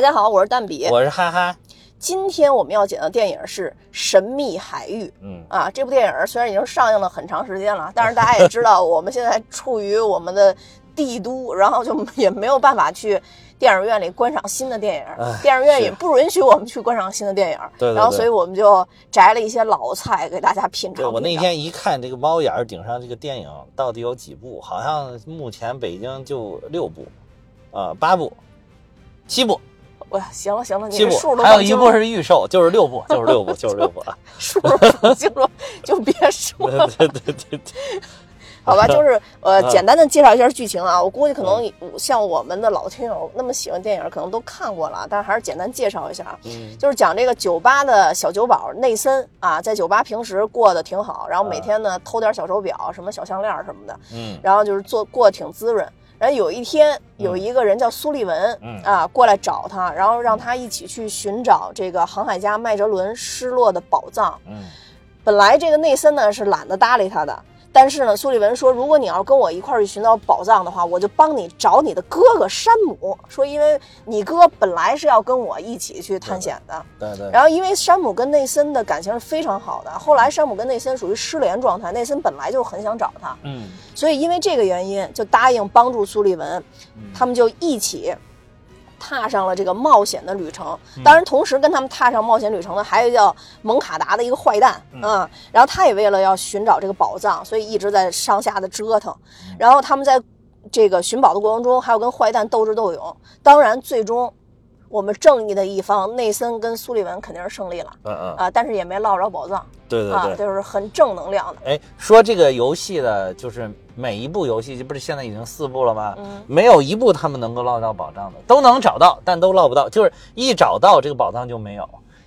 大家好，我是蛋比。我是哈哈。今天我们要讲的电影是《神秘海域》。嗯啊，这部电影虽然已经上映了很长时间了，但是大家也知道，我们现在处于我们的帝都，然后就也没有办法去电影院里观赏新的电影，唉电影院也不允许我们去观赏新的电影。对对对然后所以我们就摘了一些老菜给大家品尝。对我那天一看这个猫眼儿顶上这个电影到底有几部，好像目前北京就六部，啊、八部，七部，哇，行了行了，你这数，都还有一部是预售，就是六部，就是六部，就是六部啊。数都不清楚，就别说了。对对对对对，好吧，就是呃，嗯简单的介绍一下剧情啊。我估计可能像我们的老听友那么喜欢电影，可能都看过了，但是还是简单介绍一下啊。嗯就是讲这个酒吧的小酒保内森啊，在酒吧平时过得挺好，然后每天呢偷点小手表、什么小项链什么的，嗯然后就是做过得挺滋润。然后有一天，有一个人叫苏利文，嗯。啊，过来找他，然后让他一起去寻找这个航海家麦哲伦失落的宝藏。嗯。本来这个内森呢是懒得搭理他的，但是呢，苏利文说，如果你要跟我一块儿去寻找宝藏的话，我就帮你找你的哥哥山姆。说，因为你哥本来是要跟我一起去探险的，对对，然后因为山姆跟内森的感情是非常好的，后来山姆跟内森属于失联状态，内森本来就很想找他，嗯。所以因为这个原因就答应帮助苏利文，他们就一起踏上了这个冒险的旅程。当然，同时跟他们踏上冒险旅程的还有叫蒙卡达的一个坏蛋，嗯，然后他也为了要寻找这个宝藏，所以一直在上下的折腾。然后他们在这个寻宝的过程中，还要跟坏蛋斗智斗勇。当然，最终我们正义的一方内森跟苏利文肯定是胜利了嗯嗯，啊，但是也没捞着宝藏啊，对对对。就是很正能量的。哎，说这个游戏的，就是每一部游戏，这不是现在已经四部了吗？嗯没有一部他们能够捞到宝藏的，都能找到，但都捞不到。就是一找到这个宝藏就没有，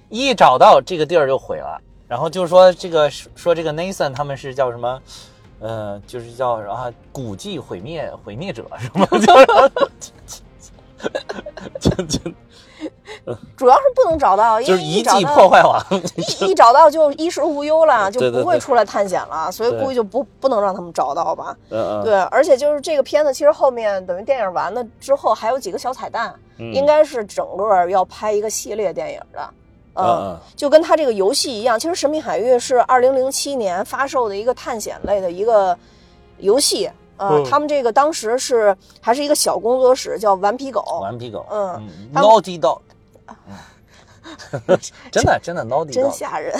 一找到这个地儿就毁了。然后就是说这个说这个 Nathan 他们是叫什么？呃，就是叫啊，古迹毁灭毁灭者是吗？就是就就 主要是不能找到，因为一找到破坏王。一 一找到就衣食无忧了，就不会出来探险了，所以对估计就不不能让他们找到吧。对，而且就是这个片子，其实后面等于电影完了之后还有几个小彩蛋，嗯应该是整个要拍一个系列电影的。嗯嗯就跟他这个游戏一样，其实《神秘海域》是二零零七年发售的一个探险类的一个游戏。呃，嗯他们这个当时是还是一个小工作室，叫顽皮狗。顽皮狗，嗯嗯他们，Naughty Dog，嗯 真的真的 Naughty 真 Dog，吓人。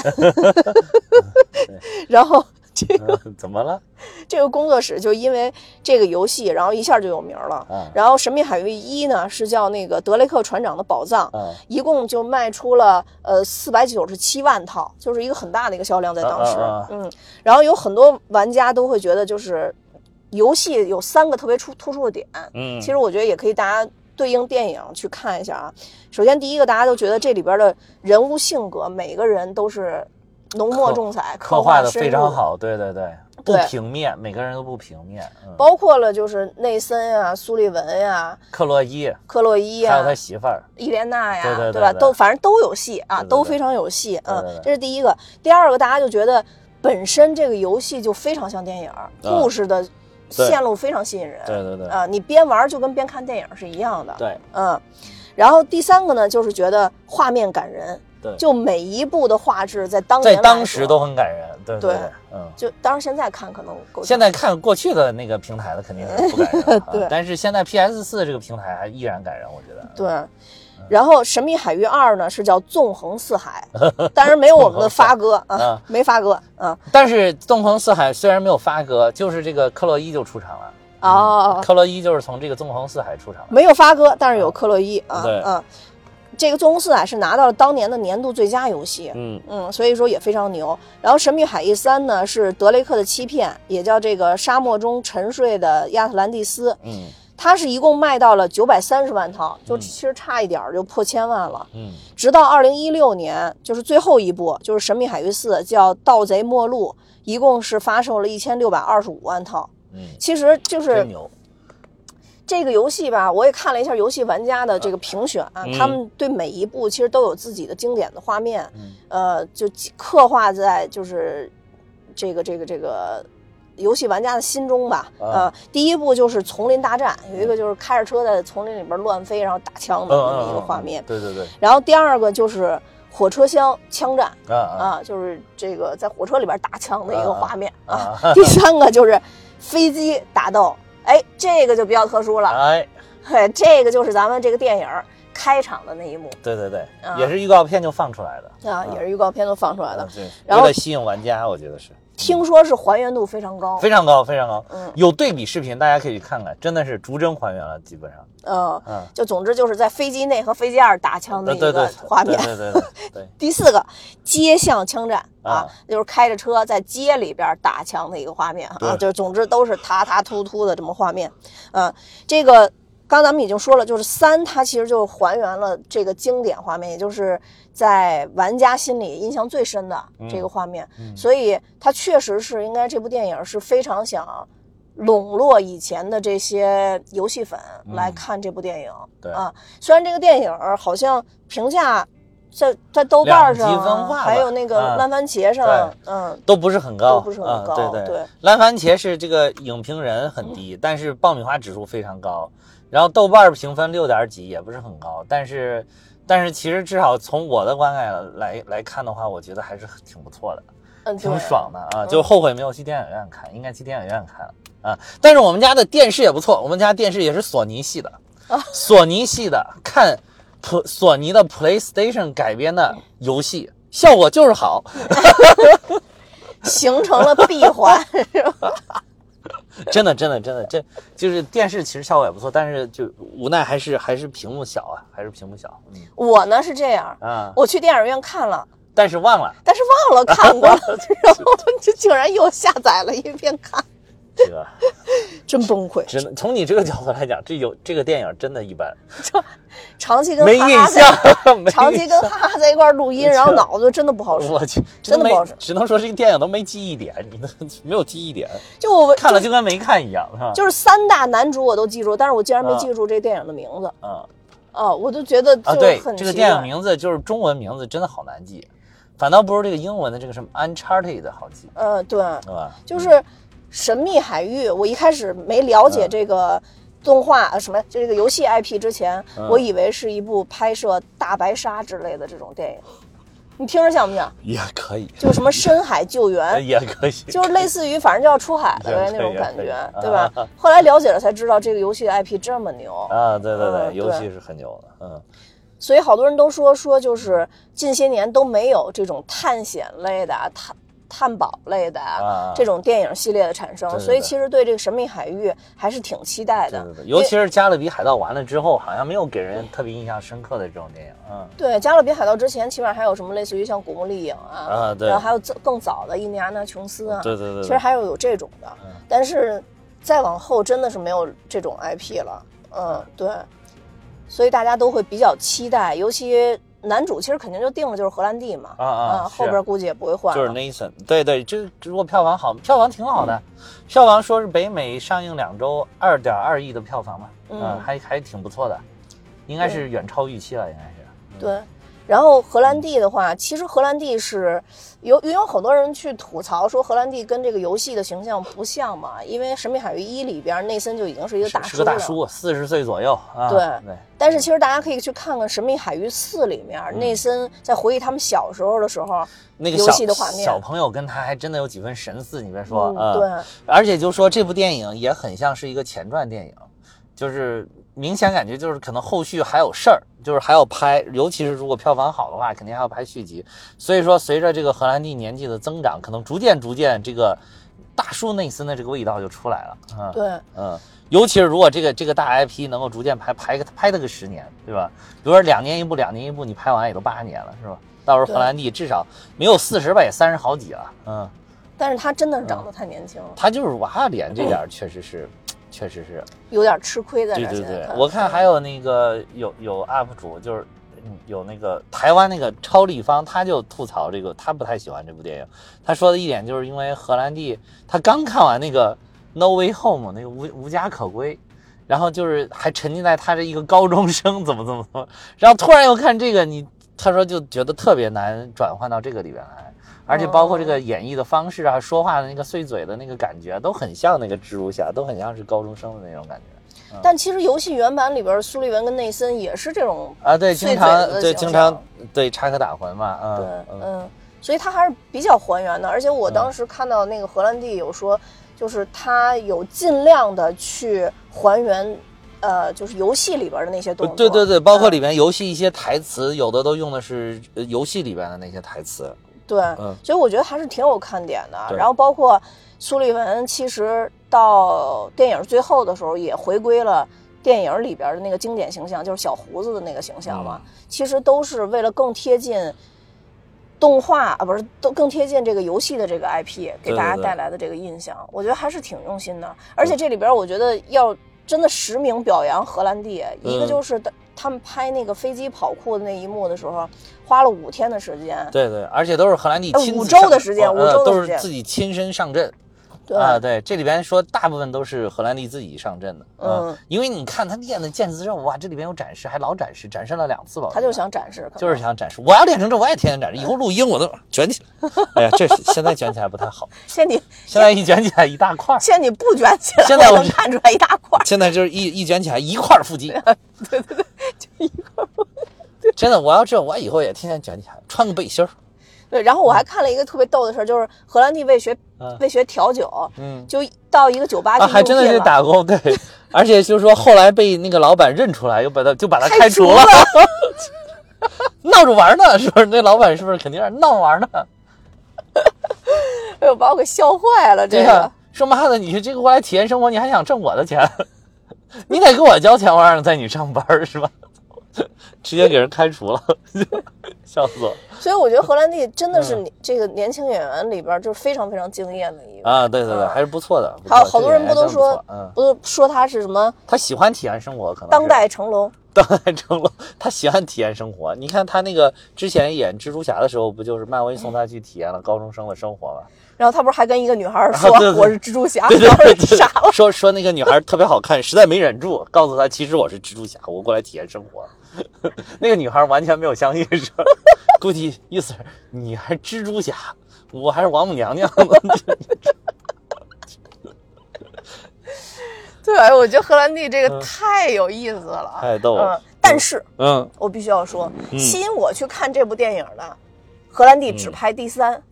然后这个嗯 怎么了？这个工作室就因为这个游戏，然后一下就有名了。嗯然后《神秘海域一》呢是叫那个德雷克船长的宝藏，嗯一共就卖出了呃四百九十七万套，就是一个很大的一个销量在当时。嗯嗯，然后有很多玩家都会觉得，就是游戏有三个特别出突出的点，嗯，其实我觉得也可以大家对应电影去看一下啊。首先第一个，大家都觉得这里边的人物性格，每个人都是浓墨重彩，刻画的非常好，对对对，不平面，每个人都不平面。嗯，包括了就是内森啊、苏利文呀、克洛伊，克洛伊呀还有他、媳妇儿，伊莲娜呀，对对对吧？对都反正都有戏啊，都非常有戏。嗯，这是第一个。第二个，大家就觉得本身这个游戏就非常像电影，故事的对线路非常吸引人。对对对啊，你边玩就跟边看电影是一样的。对嗯，然后第三个呢，就是觉得画面感人，对，就每一部的画质在当年在当时都很感人，对对对，嗯。就，当然现在看可能够现在看过去的那个平台的肯定是不感人 啊对但是现在 PS 四这个平台还依然感人，我觉得。对。然后《神秘海域二》呢是叫纵横四海，但是没有我们的发哥啊啊，没发哥啊。但是纵横四海虽然没有发哥，就是这个克洛伊就出场了。哦，克洛伊就是从这个纵横四海出场的。没有发哥，但是有克洛伊啊，对嗯，这个《纵横四海》是拿到了当年的年度最佳游戏，嗯嗯，所以说也非常牛。然后《神秘海域三》呢是德雷克的欺骗，也叫这个沙漠中沉睡的亚特兰蒂斯，嗯它是一共卖到了九百三十万套，就其实差一点儿就破千万了。嗯直到二零一六年，就是最后一部，就是《神秘海域四》，叫《盗贼末路》，一共是发售了一千六百二十五万套。嗯，其实就是。这个游戏吧，我也看了一下游戏玩家的这个评选，嗯他们对每一部其实都有自己的经典的画面，嗯呃，就刻画在就是这个这个这个游戏玩家的心中吧。啊。呃，第一部就是丛林大战，有一个就是开着车在丛林里边乱飞，然后打枪的嗯这么一个画面。对对对，然后第二个就是火车厢枪战啊就是这个在火车里边打枪的一个画面啊。啊，第三个就是飞机打斗，哎，这个就比较特殊了。哎，嘿，这个就是咱们这个电影开场的那一幕。对对对，啊。也是预告片就放出来的，啊，也是预告片都放出来的。嗯。对，然后为了吸引玩家，我觉得是听说是还原度非常高，非常高，非常高。嗯有对比视频，大家可以去看看，真的是逐帧还原了，基本上。嗯，嗯，就总之就是在飞机内和飞机二打枪的一个，画面。对对对对对，第四个街巷枪战啊啊，就是开着车在街里边打枪的一个画面啊，就是总之都是塔塔突突的这么画面。嗯，这个刚刚咱们已经说了，就是三它其实就还原了这个经典画面，也就是在玩家心里印象最深的这个画面，嗯所以它确实是应该这部电影是非常想。笼络以前的这些游戏粉来看这部电影、嗯对啊，虽然这个电影好像评价在在豆瓣上还有那个啊烂番茄上，嗯，都不是很高，都不是很高嗯、对。对。烂番茄是这个影评人很低，但是爆米花指数非常高，然后豆瓣评分六点几也不是很高，但是但是其实至少从我的观感来来看的话，我觉得还是挺不错的，嗯，挺爽的啊，就后悔没有去电影院看，应该去电影院看啊。但是我们家的电视也不错，我们家电视也是索尼系的，索尼系的，看普索尼的 PlayStation 改编的游戏。效果就是好，形成了闭环，是吧？真的，真的，真的，这就是电视，其实效果也不错，但是就无奈还是还是屏幕小啊，还是屏幕小，嗯。我呢是这样，嗯，我去电影院看了，但是忘了。但是忘了看过了，然后就竟然又下载了一遍看，这个，真崩溃。只能从你这个角度来讲，这有这个电影真的一般，就长期跟没印哈哈在，象，长期跟哈哈在一块录音，然后脑子真的不好使。我去，真的不好使只能说这个电影都没记忆点，你都没有记忆点，就我看了就跟没看一样，是吧？就是三大男主我都记住，但是我竟然没啊记住这电影的名字嗯哦！我就觉得啊，就对，很奇这个电影名字就是中文名字真的好难记，反倒不如这个英文的这个什么 Uncharted 好记，呃，对，对吧？就是神秘海域。我一开始没了解嗯这个动画呃什么，就这个游戏 IP 之前，嗯我以为是一部拍摄大白鲨之类的这种电影。你听着像不像？也可以，就什么深海救援，也可以，就是类似于反正就要出海了呗那种感觉对吧啊？后来了解了才知道这个游戏 IP 这么牛，啊，对对对，嗯对游戏是很牛的，嗯，所以好多人都说说就是近些年都没有这种探险类的、探探宝类的啊这种电影系列的产生，对对所以其实对这个神秘海域还是挺期待的。对对对，尤其是《加勒比海盗》完了之后，好像没有给人特别印象深刻的这种电影，嗯，对《加勒比海盗》之前，起码还有什么类似于像《古墓丽影》啊，啊对。然后还有更更早的《印第安纳琼斯》啊，对对对对。其实还有有这种的，嗯。但是再往后真的是没有这种 IP 了，嗯，对，所以大家都会比较期待，尤其男主其实肯定就定了就是荷兰弟嘛，啊啊是后边估计也不会换就是。Nathan，对对，这如果票房好，票房挺好的，票房说是北美上映两周二点二亿的票房嘛，嗯还还挺不错的，应该是远超预期了，应该是。对，然后荷兰弟的话，其实荷兰弟是有也有很多人去吐槽说荷兰弟跟这个游戏的形象不像嘛，因为《神秘海域一》里边内森就已经是一个大叔了。个大叔，四十岁左右啊。对对，但是其实大家可以去看看《神秘海域四》里面，内森在回忆他们小时候的时候，那个游戏的画面小朋友跟他还真的有几分神似，你别说，嗯，对，而且就说这部电影也很像是一个前传电影，就是明显感觉就是可能后续还有事儿，就是还要拍，尤其是如果票房好的话，肯定还要拍续集。所以说，随着这个荷兰弟年纪的增长，可能逐渐逐渐这个大叔内森的这个味道就出来了。嗯，对，嗯，尤其是如果这个这个大 IP 能够逐渐拍拍个拍它个十年，对吧？比如说两年一部，两年一部，你拍完也都八年了，是吧？到时候荷兰弟至少没有四十吧，也三十好几了。嗯。但是他真的是长得太年轻了，他就是娃脸这点儿确实是，确实是，有点吃亏在这儿。对对对我看还有那个有有 UP 主就是。嗯有那个台湾那个超立方，他就吐槽这个，他不太喜欢这部电影。他说的一点就是因为荷兰弟他刚看完那个《No Way Home》那个无无家可归，然后就是还沉浸在他这一个高中生怎么怎么怎么，然后突然又看这个，你他说就觉得特别难转换到这个里边来，而且包括这个演绎的方式啊，说话的那个碎嘴的那个感觉，都很像那个蜘蛛侠，都很像是高中生的那种感觉。但其实游戏原版里边，苏利文跟内森也是这种啊，对，经常对经常对插科打诨嘛，嗯，对，嗯嗯，所以他还是比较还原的。而且我当时看到那个荷兰弟有说，就是他有尽量的去还原，呃，就是游戏里边的那些东西。对对对，包括嗯里面游戏一些台词，有的都用的是呃游戏里边的那些台词。对，嗯所以我觉得还是挺有看点的。然后包括苏利文，其实到电影最后的时候也回归了。电影里边的那个经典形象就是小胡子的那个形象嘛，嗯其实都是为了更贴近动画啊，不是都更贴近这个游戏的这个 IP 给大家带来的这个印象，我觉得还是挺用心的。而且这里边我觉得要真的实名表扬荷兰弟，一个嗯就是他们拍那个飞机跑酷的那一幕的时候，花了五天的时间，对对，而且都是荷兰弟呃五亲自上周的时间呃五周的时间都是自己亲身上阵。对啊，对，这里边说大部分都是荷兰弟自己上阵的，嗯，因为你看他练的剑姿任务啊，这里边有展示，还老展示，展示了两次吧，他就想展示，就是想展示，我要练成这，我也天天展示，以后录音我都卷起来。哎呀，这是现在卷起来不太好，现在你现在一卷起来一大块儿，现在你不卷起来，现在我能看出来一大块儿。现在就是一一卷起来一块儿腹肌，对对对，就一块儿。真的，我要这我以后也天天卷起来，穿个背心儿，对，然后我还看了一个特别逗的事儿，就是荷兰弟为学嗯为学调酒，嗯。就到一个酒吧还真的是打工，对，而且就是说后来被那个老板认出来，又把他就把他开开除除了，闹着玩呢，是不是？那老板是不是肯定是闹着玩呢？哎呦，把我给笑坏了。这个说妈的，你这个过来体验生活，你还想挣我的钱？你得给我交钱，我让人在你上班是吧？直接给人开除了，笑死我！所以我觉得荷兰弟真的是这个年轻演员里边就是非常非常惊艳的一个。啊，对对对，嗯还是不错的。还有好多人不都说不都说他是什么他喜欢体验生活，可能当代成龙？当代成龙，他喜欢体验生活。你看他那个之前演蜘蛛侠的时候，不就是漫威送他去体验了高中生的生活吗？然后他不是还跟一个女孩说我是蜘蛛侠，对对对傻了。说说那个女孩特别好看，实在没忍住，告诉他其实我是蜘蛛侠，我过来体验生活。那个女孩完全没有相信，说估计意思是你还蜘蛛侠，我还是王母娘娘呢。对，哎我觉得荷兰弟这个嗯太有意思了。太逗了嗯，但是嗯我必须要说，嗯吸引我去看这部电影的，荷兰弟只拍第三，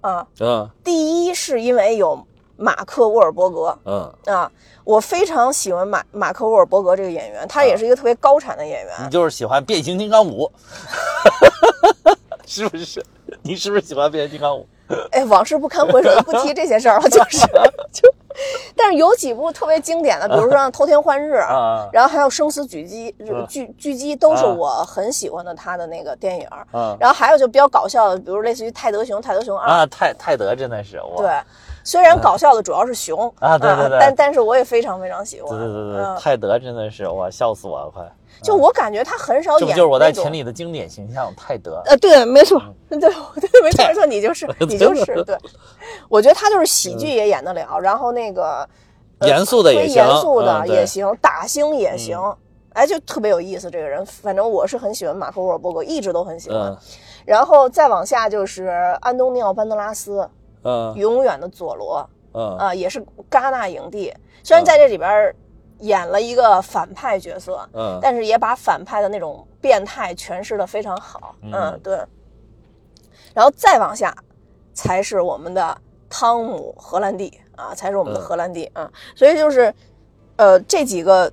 啊，嗯第一是因为有马克·沃尔伯格嗯，啊，我非常喜欢马马克·沃尔伯格这个演员，他也是一个特别高产的演员。你就是喜欢变形金刚五，是不是？你是不是喜欢变形金刚五？哎，往事不堪回首，不提这些事儿了，就是就，但是有几部特别经典的，比如说像《偷天换日》啊然后还有《生死狙击》嗯狙狙击都是啊我很喜欢的他的那个电影。嗯然后还有就比较搞笑的，比如类似于《泰德熊》《泰德熊二》啊，泰泰德真的是我。对，虽然搞笑的主要是熊啊对对对。但但是我也非常非常喜欢。对对对对，嗯。泰德真的是哇，笑死我了，快！就我感觉他很少演这就是我在群里的经典形象泰德？呃，对，没错，嗯。对对，没错没错，你就是 你就是对，我觉得他就是喜剧也演得了，然后那个呃严肃的也行严肃的也行，打星也行，哎，就特别有意思。这个人，反正我是很喜欢马克·沃尔伯格，一直都很喜欢。嗯。然后再往下就是安东尼奥·班德拉斯，嗯。永远的佐罗嗯。啊、也是戛纳影帝，虽然在这里边演了一个反派角色，嗯。但是也把反派的那种变态诠释的非常好。嗯。嗯，对。然后再往下，才是我们的汤姆·荷兰弟啊，才是我们的嗯。荷兰弟啊。所以就是，呃，这几个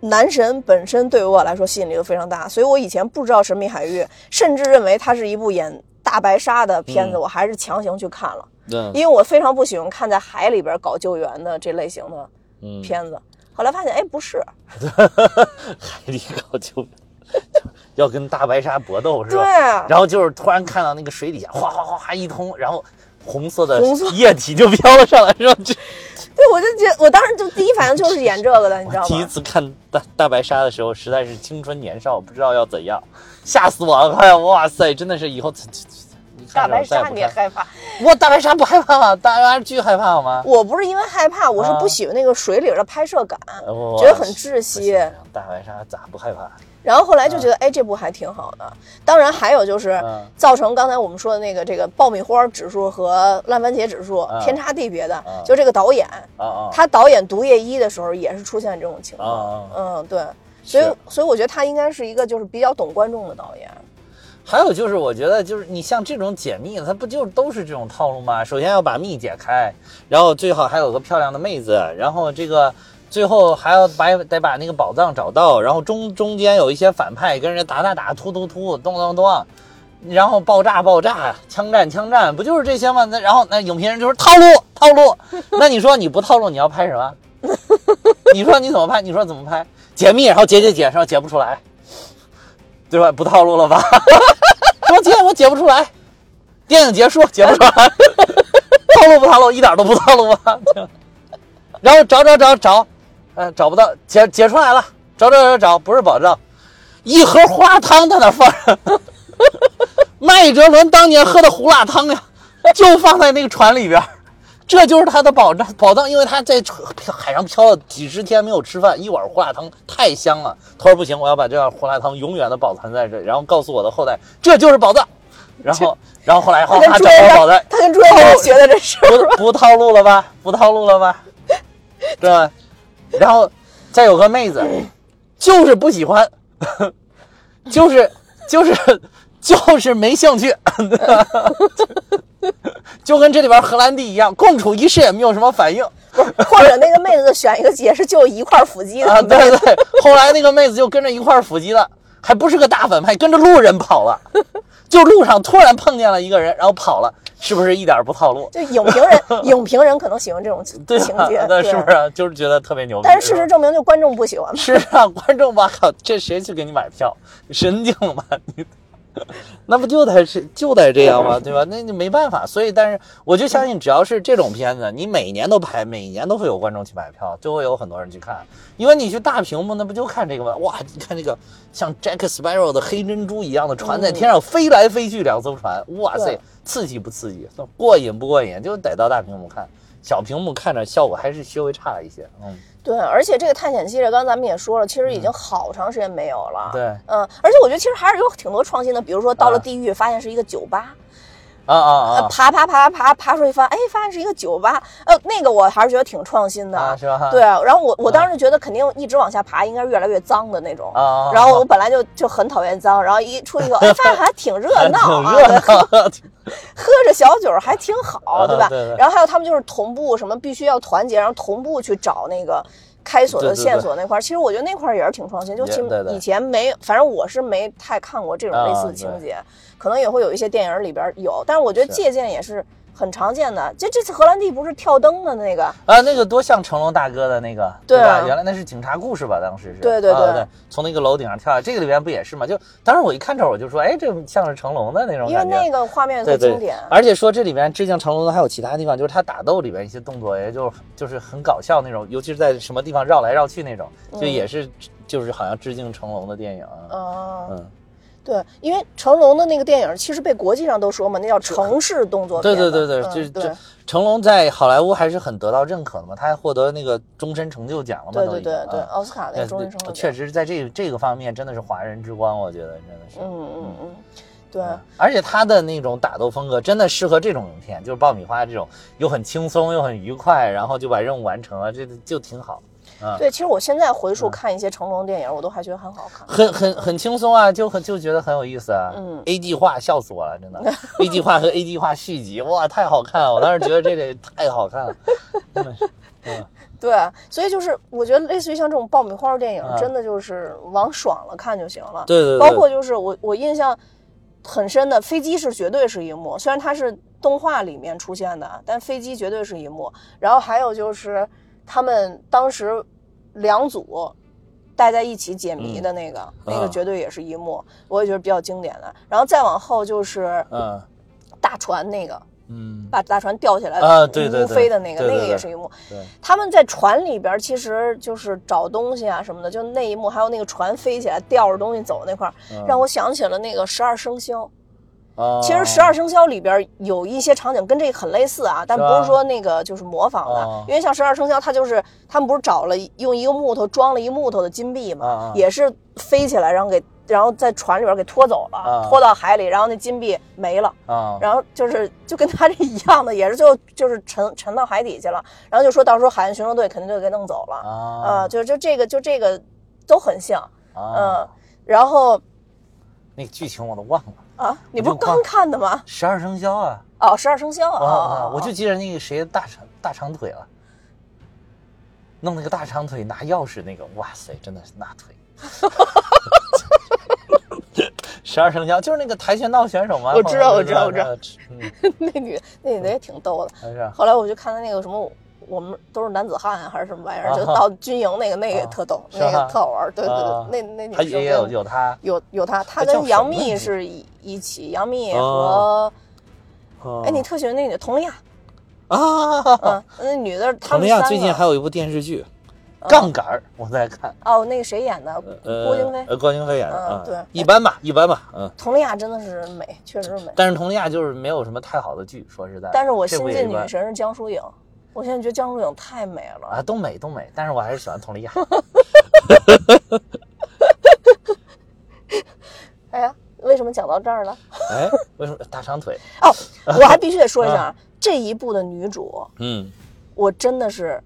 男神本身对于我来说吸引力都非常大，所以我以前不知道《神秘海域》，甚至认为它是一部演大白鲨的片子，嗯我还是强行去看了，对因为我非常不喜欢看在海里边搞救援的这类型的嗯，片子。后来发现，哎，不是，海里搞救，要跟大白鲨搏斗是吧对啊？，然后就是突然看到那个水底下哗哗哗哗一通，然后红色的液体就飘了上来，是吧？这对，我就觉得，我当时就第一反应就是演这个的，你知道吗第一？次看大大白鲨的时候，实在是青春年少，不知道要怎样，吓死我了！哎呀，哇塞，真的是以后大白鲨你也害怕？我大白鲨不害怕吗？大白鲨巨害怕好吗？我不是因为害怕，我是啊不喜欢那个水里的拍摄感，我觉得很窒息。大白鲨咋不害怕？然后后来就觉得，哎，这部还挺好的。当然还有就是嗯造成刚才我们说的那个这个爆米花指数和烂番茄指数嗯天差地别的嗯，就这个导演，他导演《毒液一》的时候也是出现这种情啊况。啊！嗯，对，所以所以我觉得他应该是一个就是比较懂观众的导演。还有就是，我觉得就是你像这种解密，它不就都是这种套路吗？首先要把密解开，然后最好还有个漂亮的妹子，然后这个最后还要把得把那个宝藏找到，然后中中间有一些反派跟人家打打打、突突突、咚咚咚，然后爆炸爆炸、枪战枪战，不就是这些吗？那然后那影评人就说套路套路，那你说你不套路你要拍什么？你说你怎么拍？你说怎么拍？解密，然后解解解，然后解不出来，对吧？不套路了吧？说解我解不出来，电影结束解不出来，套路不套路，一点都不套路啊！然后找找找找，呃，找不到，解解出来了，找找找找，不是宝藏，一盒胡辣汤在那放着，麦哲伦当年喝的胡辣汤呀，就放在那个船里边儿。这就是他的宝藏，宝藏，因为他在海上漂了几十天没有吃饭，一碗胡辣汤太香了。他说不行，我要把这碗胡辣汤永远的保存在这，然后告诉我的后代，这就是宝藏。然后，然后后来他跟好他找到宝藏，，他跟朱元璋 学的这是。不不套路了吧？不套路了吧？对吧？然后再有个妹子，就是不喜欢，就是就是就是没兴趣，就跟这里边荷兰弟一样，共处一室也没有什么反应或者那个妹子选一个也是就一块腹肌的啊！对对对，后来那个妹子就跟着一块儿伏击了，还不是个大反派，跟着路人跑了，就路上突然碰见了一个人，然后跑了，是不是一点儿不套路？就影评人，影评人可能喜欢这种情节，，啊那是不是就是觉得特别牛逼？但是事实证明，就观众不喜欢嘛。是啊，观众吧，靠，这谁去给你买票？神经了吧你？那不就得是就得这样吗？对吧？那你没办法，所以但是我就相信，只要是这种片子，你每年都拍，每年都会有观众去买票，就会有很多人去看。因为你去大屏幕，那不就看这个吗？哇，你看这个像 Jack Sparrow 的黑珍珠一样的船在天上飞来飞去，两艘船，哇塞，刺激不刺激？过瘾不过瘾？就得到大屏幕看，小屏幕看着效果还是稍微差一些。嗯，对，而且这个探险系列，刚才咱们也说了，其实已经好长时间没有了。对嗯，而且我觉得其实还是有挺多创新的，比如说到了啊地狱，发现是一个酒吧，啊啊呃啊爬爬爬爬爬出去发，哎，发现是一个酒吧，呃，那个我还是觉得挺创新的。啊，是吧？对，然后我我当时觉得肯定一直往下爬，应该是越来越脏的那种。啊啊，然后我本来就就很讨厌脏，然后一出去以后，哎，发现还挺热闹啊，挺热对喝，喝着小酒还挺好，对吧？啊对对然后还有他们就是同步什么必须要团结，然后同步去找那个开锁的线索那块儿。其实我觉得那块儿也是挺创新，就其以前没，反正我是没太看过这种类似啊的情节，可能也会有一些电影里边有，但是我觉得借鉴也是很常见的。这这次荷兰弟不是跳灯的那个，啊，那个多像成龙大哥的那个，对啊吧？原来那是警察故事吧？当时是，对对对啊对，从那个楼顶上跳下，这个里边不也是吗？就当时我一看这儿，我就说，哎，这像是成龙的那种因为感觉。那个画面对对特经典。而且说这里边致敬成龙的还有其他地方，就是他打斗里边一些动作，也就就是很搞笑那种，尤其是在什么地方绕来绕去那种，就嗯也是就是好像致敬成龙的电影啊。啊，嗯，对，因为成龙的那个电影其实被国际上都说嘛，那叫城市动作对片对。对对对，嗯就是对这成龙在好莱坞还是很得到认可的嘛，他还获得那个终身成就奖了嘛，对对对对，啊奥斯卡那个终身成就奖确实在这这个方面真的是华人之光，我觉得真的是。嗯嗯嗯，对，嗯而且他的那种打斗风格真的适合这种影片，就是爆米花这种，又很轻松又很愉快，然后就把任务完成了，这就挺好。啊，对，其实我现在回嗯溯看一些成龙电影，我都还觉得很好看。很很很轻松啊，就很就觉得很有意思啊。嗯，A 计划笑死我了，真的。A 计划和 A 计划续集，哇，太好看了！我当时觉得这个太好看了，真的是。嗯，对，所以就是我觉得类似于像这种爆米花电影，啊真的就是往爽了看就行了。对对对，包括就是我我印象很深的飞机是绝对是一幕，虽然它是动画里面出现的，但飞机绝对是一幕。然后还有就是他们当时两组待在一起解谜的那个，那个啊绝对也是一幕，我也觉得比较经典的。然后再往后就是嗯大船那个。嗯，把大船吊起来啊对对对飞的那个，那个也是一幕。对，他们在船里边其实就是找东西啊什么的，就那一幕，还有那个船飞起来吊着东西走那块让我想起了那个十二生肖。啊其实十二生肖里边有一些场景跟这个很类似啊，但不是说那个就是模仿的，哦。因为像十二生肖，它就是他们不是找了用一个木头装了一木头的金币嘛，也是飞起来，然后给然后在船里边给拖走了，啊。拖到海里，然后那金币没了。啊，然后就是就跟他这一样的，也是就就是沉沉到海底去了，然后就说到时候海岸巡逻队肯定就给弄走了，啊。呃，就就这个就这个都很像，嗯、啊，然后那个剧情我都忘了，啊，你不是刚看的吗？十二生肖啊，哦，十二生肖啊、啊哦，我就记着那个谁大长大长腿了，弄那个大长腿拿钥匙那个，哇塞，真的是那腿。十二生肖就是那个跆拳道选手吗？我知道我知道我知道嗯，那女那女的也挺逗的。后来我就看他那个什么，我们都是男子汉啊，还是什么玩意儿，啊就到军营那个那个也特逗，那个特好玩。对对啊对，那那女生也有有他，有有他，他跟杨幂是一一起，杨幂哦和哎，你特喜欢那女的佟丽娅，啊，嗯，那女的他佟丽娅最近还有一部电视剧《杠杆儿》，我在看。哦，那个谁演的？呃，郭京飞。呃，郭京飞演的，嗯啊对一般吧，一般吧，嗯。佟丽娅真的是美，确实是美。但是佟丽娅就是没有什么太好的剧，说实在。但是我新晋女神是江疏影，我现在觉得江疏影太美了。啊，都美都美，但是我还是喜欢佟丽娅。哎呀，为什么讲到这儿了？哎，为什么大长腿？哦，我还必须得说一下，啊，这一部的女主，嗯，我真的是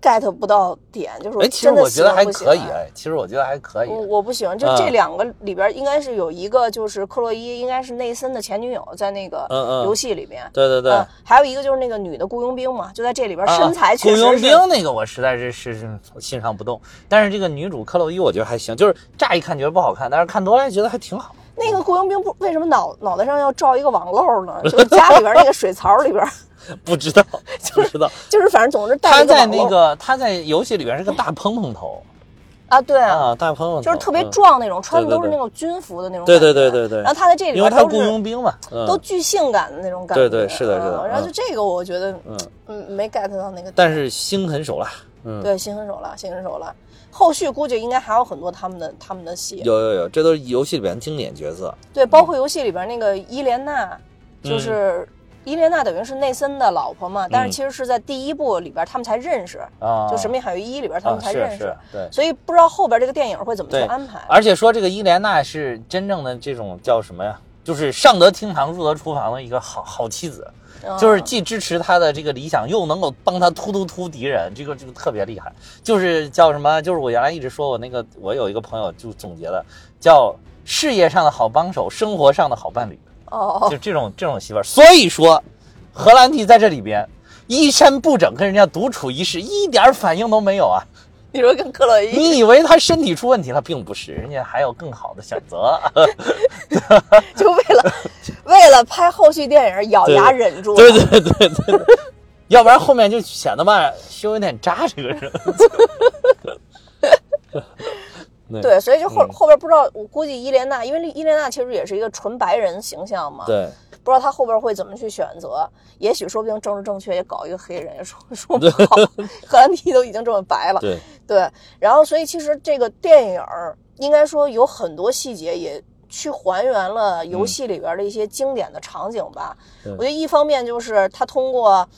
get 不到点，就是哎，其实我觉得还可以，哎，其实我觉得还可以。我我不喜欢，就嗯这两个里边应该是有一个就是克洛伊，应该是内森的前女友，在那个游戏里边。对对对，嗯，还有一个就是那个女的雇佣兵嘛，就在这里边啊身材确雇佣兵那个我实在是是是欣赏不动，但是这个女主克洛伊我觉得还行，就是乍一看觉得不好看，但是看多了觉得还挺好。那个雇佣兵不为什么脑脑袋上要罩一个网漏呢？就是家里边那个水槽里边，不知道，不知道。就是反正总是带他在那个他在游戏里边是个大蓬蓬头啊，对啊，啊，大蓬蓬头，就是特别嗯壮那种，穿的都是那种军服的那种对。对对对对然后他在这里因为他雇佣兵嘛，嗯都巨性感的那种感觉。对对是的是的嗯然后嗯就这个我觉得嗯，嗯没 get 到那个点。但是心狠手辣，嗯，对心狠手辣，心狠手辣。后续估计应该还有很多他们的他们的戏。有有有，这都是游戏里边经典角色。对，包括游戏里边那个伊莲娜，嗯就是伊莲娜等于是内森的老婆嘛，但是嗯其实是在第一部里边他们才认识，啊，就《神秘海域一》里边他啊们才认识对。所以不知道后边这个电影会怎么去安排。而且说这个伊莲娜是真正的这种叫什么呀？就是上得厅堂入得厨房的一个好好妻子，嗯就是既支持他的这个理想，又能够帮他突突突敌人，这个这个特别厉害。就是叫什么？就是我原来一直说我那个，我有一个朋友就总结了，叫事业上的好帮手，生活上的好伴侣，哦，就这种这种媳妇儿。所以说，荷兰弟在这里边衣衫不整，跟人家独处一室，一点反应都没有啊。你说跟克洛伊，你以为他身体出问题了，并不是，人家还有更好的选择。就为了为了拍后续电影，咬牙忍住了。对对对对对，要不然后面就显得吧，胸有点渣，这个人。对对，所以就后、嗯后边不知道，我估计伊莲娜，因为伊莲娜其实也是一个纯白人形象嘛，对不知道他后边会怎么去选择。也许说不定政治正确也搞一个黑人，也说 说不好。荷兰弟都已经这么白了，对，对，然后所以其实这个电影应该说有很多细节也去还原了游戏里边的一些经典的场景吧。对我觉得一方面就是他通过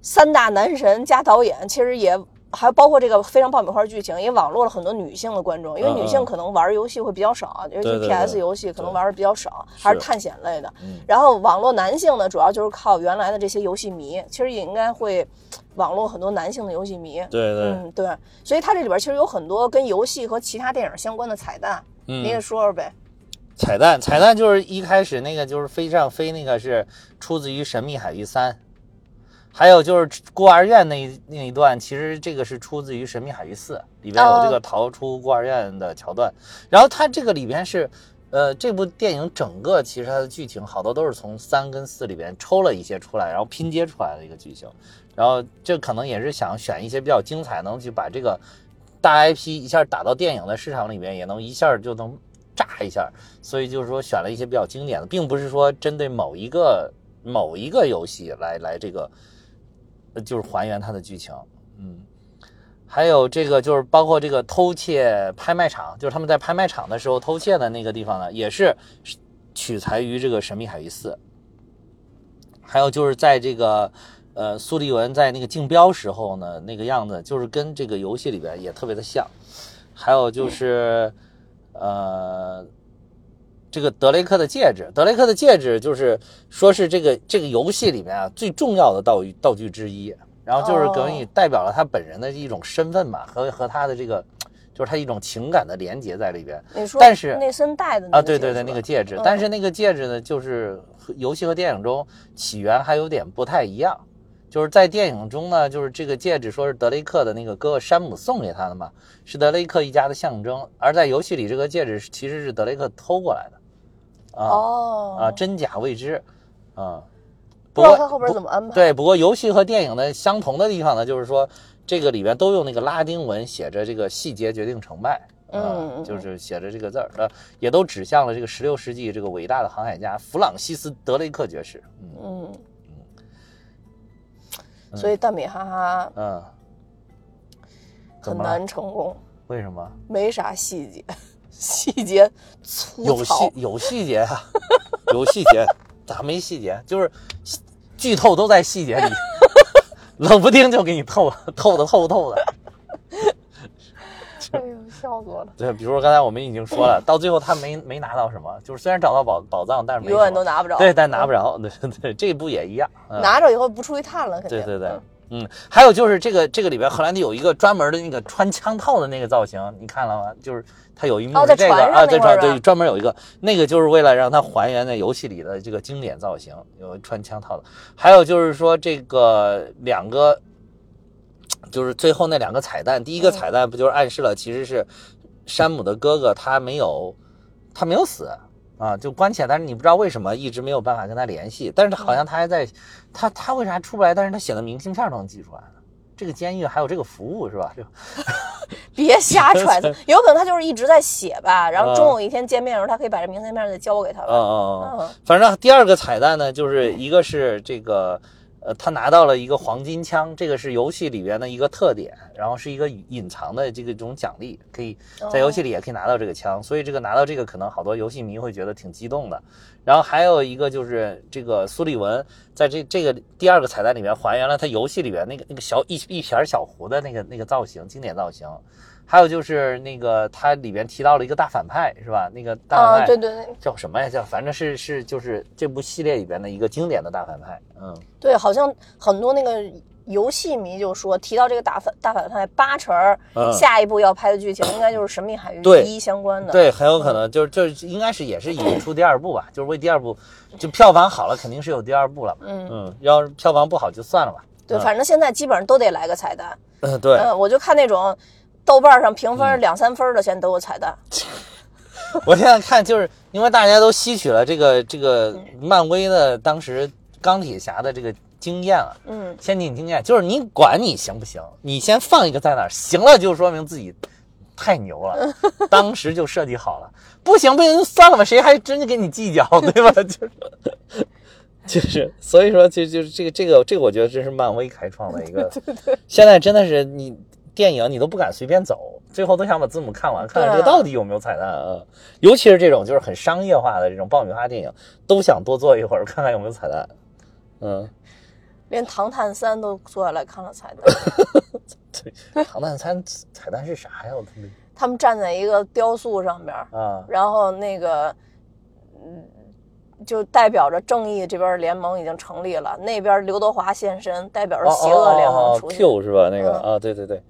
三大男神加导演，其实也。还包括这个非常爆米花剧情，也网络了很多女性的观众，因为嗯女性嗯可能玩游戏会比较少，尤其 PS 游戏可能玩的比较少，还是是探险类的。嗯然后网络男性呢，主要就是靠原来的这些游戏迷，其实也应该会网络很多男性的游戏迷。对对，嗯，对，所以它这里边其实有很多跟游戏和其他电影相关的彩蛋，你也嗯，说说呗。彩蛋彩蛋就是一开始那个就是飞上飞那个是出自于《神秘海域三》，还有就是孤儿院那一那一段，其实这个是出自于《神秘海域四》，里边有这个逃出孤儿院的桥段。然后它这个里边是，呃，这部电影整个其实它的剧情好多都是从三跟四里边抽了一些出来，然后拼接出来的一个剧情。然后这可能也是想选一些比较精彩，能去把这个大 IP 一下打到电影的市场里面，也能一下就能炸一下。所以就是说选了一些比较经典的，并不是说针对某一个某一个游戏来来这个，呃就是还原它的剧情。嗯，还有这个就是包括这个偷窃拍卖场，就是他们在拍卖场的时候偷窃的那个地方呢，也是取材于这个《神秘海域四》，还有就是在这个呃苏利文在那个竞标时候呢，那个样子就是跟这个游戏里边也特别的像，还有就是呃。这个德雷克的戒指，德雷克的戒指就是说是这个这个游戏里面啊最重要的道具道具之一，然后就是等于代表了他本人的一种身份嘛，和和他的这个就是他一种情感的连接在里边。你说，但是内森戴的啊，对对对，那个戒指，嗯但是那个戒指呢，就是和游戏和电影中起源还有点不太一样。就是在电影中呢，就是这个戒指说是德雷克的那个哥哥山姆送给他的嘛，是德雷克一家的象征。而在游戏里，这个戒指其实是德雷克偷过来的。啊、哦。啊，真假未知，啊，不知道他后边怎么安排。对，不过游戏和电影的相同的地方呢，就是说这个里边都用那个拉丁文写着这个细节决定成败，啊嗯嗯就是写着这个字儿，呃，也都指向了这个十六世纪这个伟大的航海家弗朗西斯·德雷克爵士，嗯。嗯，所以蛋米哈哈嗯，怎很难成功，为什么？没啥细节，细节粗有糙细。有细节啊，有细节，咋没细节？就是剧透都在细节里，冷不丁就给你透透的透透的。哎呦，笑死我了！对，比如说刚才我们已经说了，到最后他没没拿到什么，就是虽然找到宝宝藏，但是没永远都拿不着。对，但拿不着。对对，这部也一样。嗯、拿着以后不出去探了，肯定。对对对嗯，嗯，还有就是这个这个里边荷兰弟有一个专门的那个穿枪套的那个造型，你看了吗？就是他有一幕是这个、啊，对块儿是吧专门有一个那个就是为了让他还原在游戏里的这个经典造型，有穿枪套的。还有就是说这个两个。就是最后那两个彩蛋，第一个彩蛋不就是暗示了其实是山姆的哥哥他没有他没有死啊，就关起来，但是你不知道为什么一直没有办法跟他联系，但是好像他还在，他他为啥出不来？但是他写的明信片都能寄出来呢。这个监狱还有这个服务是吧？就 别瞎 揣测，有可能他就是一直在写吧，然后嗯终有一天见面的时候，他可以把这明信片再交给他嗯吧。嗯嗯，嗯，反正第二个彩蛋呢，就是一个是这个。呃，他拿到了一个黄金枪，这个是游戏里边的一个特点，然后是一个隐藏的这个种奖励，可以在游戏里也可以拿到这个枪，所以这个拿到这个可能好多游戏迷会觉得挺激动的。然后还有一个就是这个苏利文在这这个第二个彩蛋里面还原了他游戏里边那个那个小一一撇小胡的那个那个造型，经典造型。还有就是那个它里边提到了一个大反派是吧？那个大反啊，派对对对叫什么呀？叫反正是是就是这部系列里边的一个经典的大反派。嗯，对，好像很多那个游戏迷就说，提到这个大反大反派，八成下一步要拍的剧情应该就是《神秘海域对一》相关的。对，很有可能就是就是应该是也是引出第二部吧，就是为第二部就票房好了，肯定是有第二部了嘛。嗯嗯，要是票房不好就算了吧。对，嗯反正现在基本上都得来个彩蛋。嗯，对，嗯，我就看那种豆瓣上评嗯分两三分的，现在都有彩蛋。我现在看就是因为大家都吸取了这个这个漫威的当时钢铁侠的这个经验啊。嗯，先进经验，就是你管你行不行，你先放一个在那儿，行了就说明自己太牛了，当时就设计好了，不行不行就算了吧，谁还真的跟你计较，对吧？就是就是，所以说就就是这个这个这个，我觉得这是漫威开创的一个，现在真的是你电影你都不敢随便走，最后都想把字母看完，看看这到底有没有彩蛋啊？尤其是这种就是很商业化的这种爆米花电影，都想多坐一会儿看看有没有彩蛋，嗯。连《唐探三》都坐下来看了彩蛋。对，唐探三彩蛋是啥呀？我他们站在一个雕塑上边儿，啊，然后那个，嗯，就代表着正义这边联盟已经成立了，那边刘德华现身，代表着邪恶联盟出现。Q 是吧？那个嗯啊，对对对，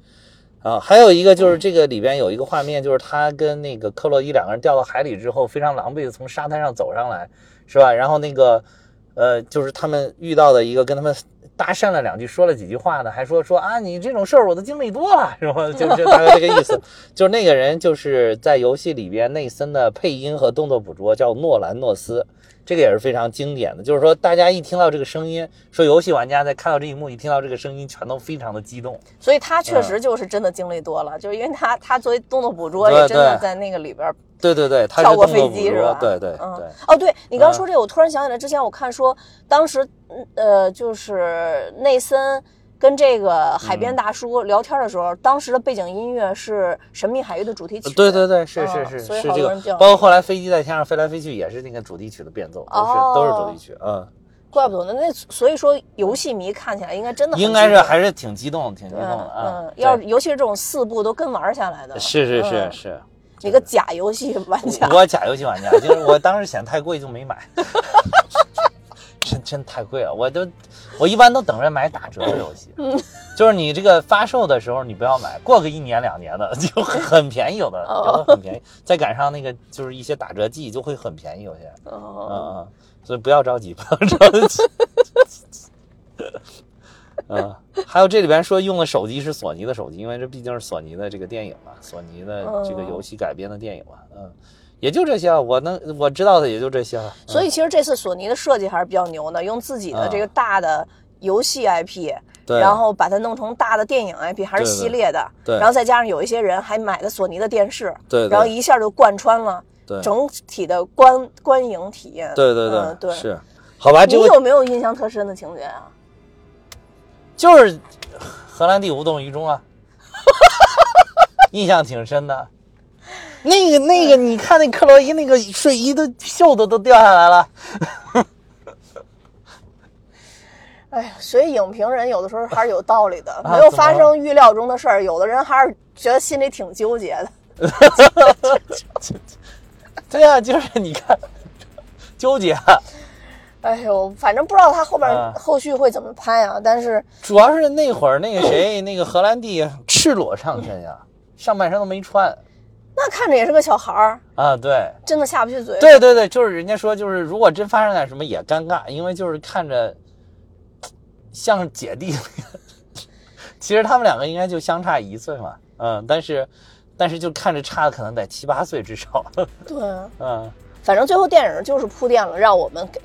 啊，还有一个就是这个里边有一个画面，就是他跟那个克洛伊两个人掉到海里之后，非常狼狈的从沙滩上走上来，是吧？然后那个呃，就是他们遇到的一个跟他们搭讪了两句，说了几句话呢，还说说啊，你这种事儿我都经历多了，是吧？就 是大概这个意思。就是那个人就是在游戏里边内森的配音和动作捕捉叫诺兰诺斯。这个也是非常经典的，就是说，大家一听到这个声音，说游戏玩家在看到这一幕，一听到这个声音，全都非常的激动。所以他确实就是真的经历多了，就是因为他他作为动作捕捉也真的在那个里边儿对对对，他跳过飞机是吧？对对嗯对，哦，对你刚说这个，我突然想起来，之前我看说，当时嗯呃，就是内森跟这个海边大叔聊天的时候，当时的背景音乐是《神秘海域》的主题曲。对对对，是是嗯是所以是这个好多人比较，包括后来飞机在天上飞来飞去也是那个主题曲的变奏，都是哦都是主题曲，嗯，怪不得呢。那所以说，游戏迷看起来应该真的很应该是还是挺激动，挺激动的啊嗯，。要尤其是这种四部都跟玩下来的，是是是嗯是，你个假游戏玩家。我假游戏玩家，就是我当时嫌太贵就没买，真真太贵了，我都我一般都等着买打折的游戏，嗯。就是你这个发售的时候你不要买，过个一年两年的 就很便宜，有的哦有的很便宜，再赶上那个就是一些打折季就会很便宜，有些，嗯哦，嗯，所以不要着急，不要着急。嗯，还有这里边说用的手机是索尼的手机，因为这毕竟是索尼的这个电影嘛，索尼的这个游戏改编的电影嘛，嗯，也就这些啊，我能我知道的也就这些了。所以其实这次索尼的设计还是比较牛的，用自己的这个大的游戏 IP，、然后把它弄成大的电影 IP，还是对对系列的。对然后再加上有一些人还买了索尼的电视，对对然后一下就贯穿了对整体的观观影体验。对对嗯对是，好吧，你这个有没有印象特深的情节啊？就是荷兰弟无动于衷啊，印象挺深的。那个那个，你看那克洛伊那个睡衣都袖子都掉下来了。哎呀，所以影评人有的时候还是有道理的，啊没有发生预料中的事儿，有的人还是觉得心里挺纠结的。对呀、就是你看，纠结。哎呦，反正不知道他后边啊后续会怎么拍啊，但是主要是那会儿那个谁，那个荷兰弟赤裸上身呀，上半身都没穿那看着也是个小孩儿，啊。对，真的下不去嘴。对对对，就是人家说，就是如果真发生点什么也尴尬，因为就是看着像姐弟。其实他们两个应该就相差一岁嘛，嗯，但是但是就看着差的可能得七八岁至少，对，嗯，反正最后电影就是铺垫了，让我们赶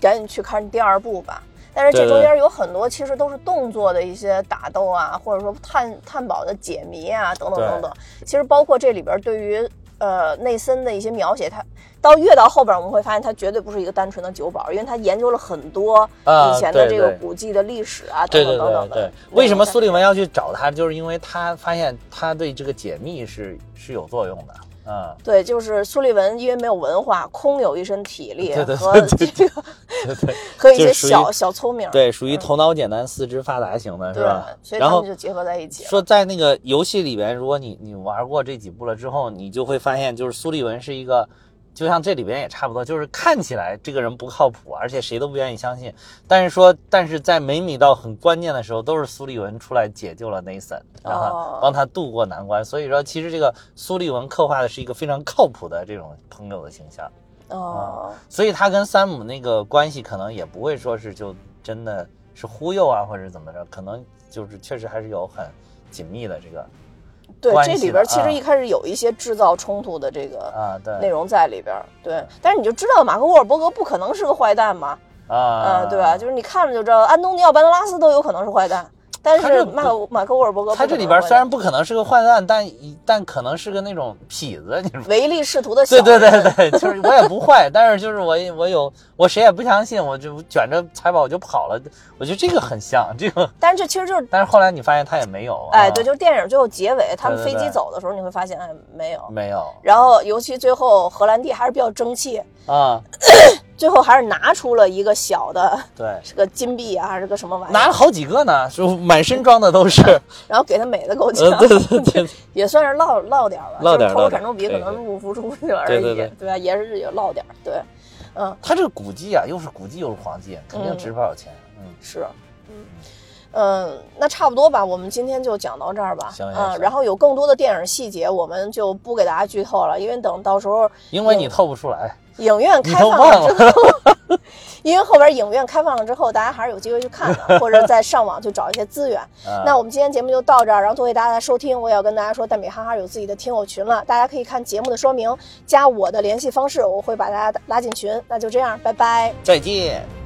赶紧去看第二部吧。但是这中间有很多其实都是动作的一些打斗啊，或者说探探宝的解谜啊，等等等等。其实包括这里边对于呃内森的一些描写，他到越到后边我们会发现他绝对不是一个单纯的酒保，因为他研究了很多啊以前的这个古迹的历史啊，等等等等的对对。为什么苏利？文要去找他？就是因为他发现他对这个解密是是有作用的，嗯。对，就是苏利文因为没有文化，空有一身体力和这个 和一些小小聪明。对，属于头脑简单、四肢发达型的，是吧？所以他们就结合在一起了。说在那个游戏里边，如果你你玩过这几部了之后，你就会发现，就是苏利文是一个，就像这里边也差不多，就是看起来这个人不靠谱，而且谁都不愿意相信。但是说，但是在每米到很关键的时候，都是苏利文出来解救了 Nathan，帮他渡过难关。所以说，其实这个苏利文刻画的是一个非常靠谱的这种朋友的形象。哦，所以他跟山姆那个关系可能也不会说是就真的是忽悠啊，或者怎么着，可能就是确实还是有很紧密的这个对，这里边其实一开始有一些制造冲突的这个啊，对，内容在里边。对，但是你就知道马克沃尔伯格不可能是个坏蛋嘛，啊，嗯，对吧？就是你看着就知道，安东尼奥班德拉斯都有可能是坏蛋，但是马马克沃尔伯格他这里边虽然不可能是个坏蛋，但但可能是个那种痞子，你说。唯利是图的 小对对对对，就是我也不坏，但是就是我我有我谁也不相信，我就卷着财宝我就跑了。我觉得这个很像这个，但是这其实就是。但是后来你发现他也没有，哎，啊对，就是电影最后结尾，他们飞机走的时候，你会发现，哎，没有。没有然后，尤其最后荷兰弟还是比较争气，啊，最后还是拿出了一个小的，对，是个金币啊，还是个什么玩意儿，拿了好几个呢，就满身装的都是，然后给他美的够呛，呃，对对对，也算是落落点儿吧，落点儿就是投入落点儿产出比可能入不出去而已，对对对。吧？也是有落点儿，对，嗯，他这个古迹啊，又是古迹又是黄金，肯定值不少钱。嗯，是，嗯。嗯，那差不多吧，我们今天就讲到这儿吧。行行嗯，行。然后有更多的电影细节，我们就不给大家剧透了，因为等到时候因为你透不出来，影院开放了之后，因为后边影院开放了之后，大家还是有机会去看的，或者再上网去找一些资源。啊那我们今天节目就到这儿，然后多谢大家的收听。我也要跟大家说，蛋比哈哈有自己的听友群了，大家可以看节目的说明，加我的联系方式，我会把大家拉进群。那就这样，拜拜。再见。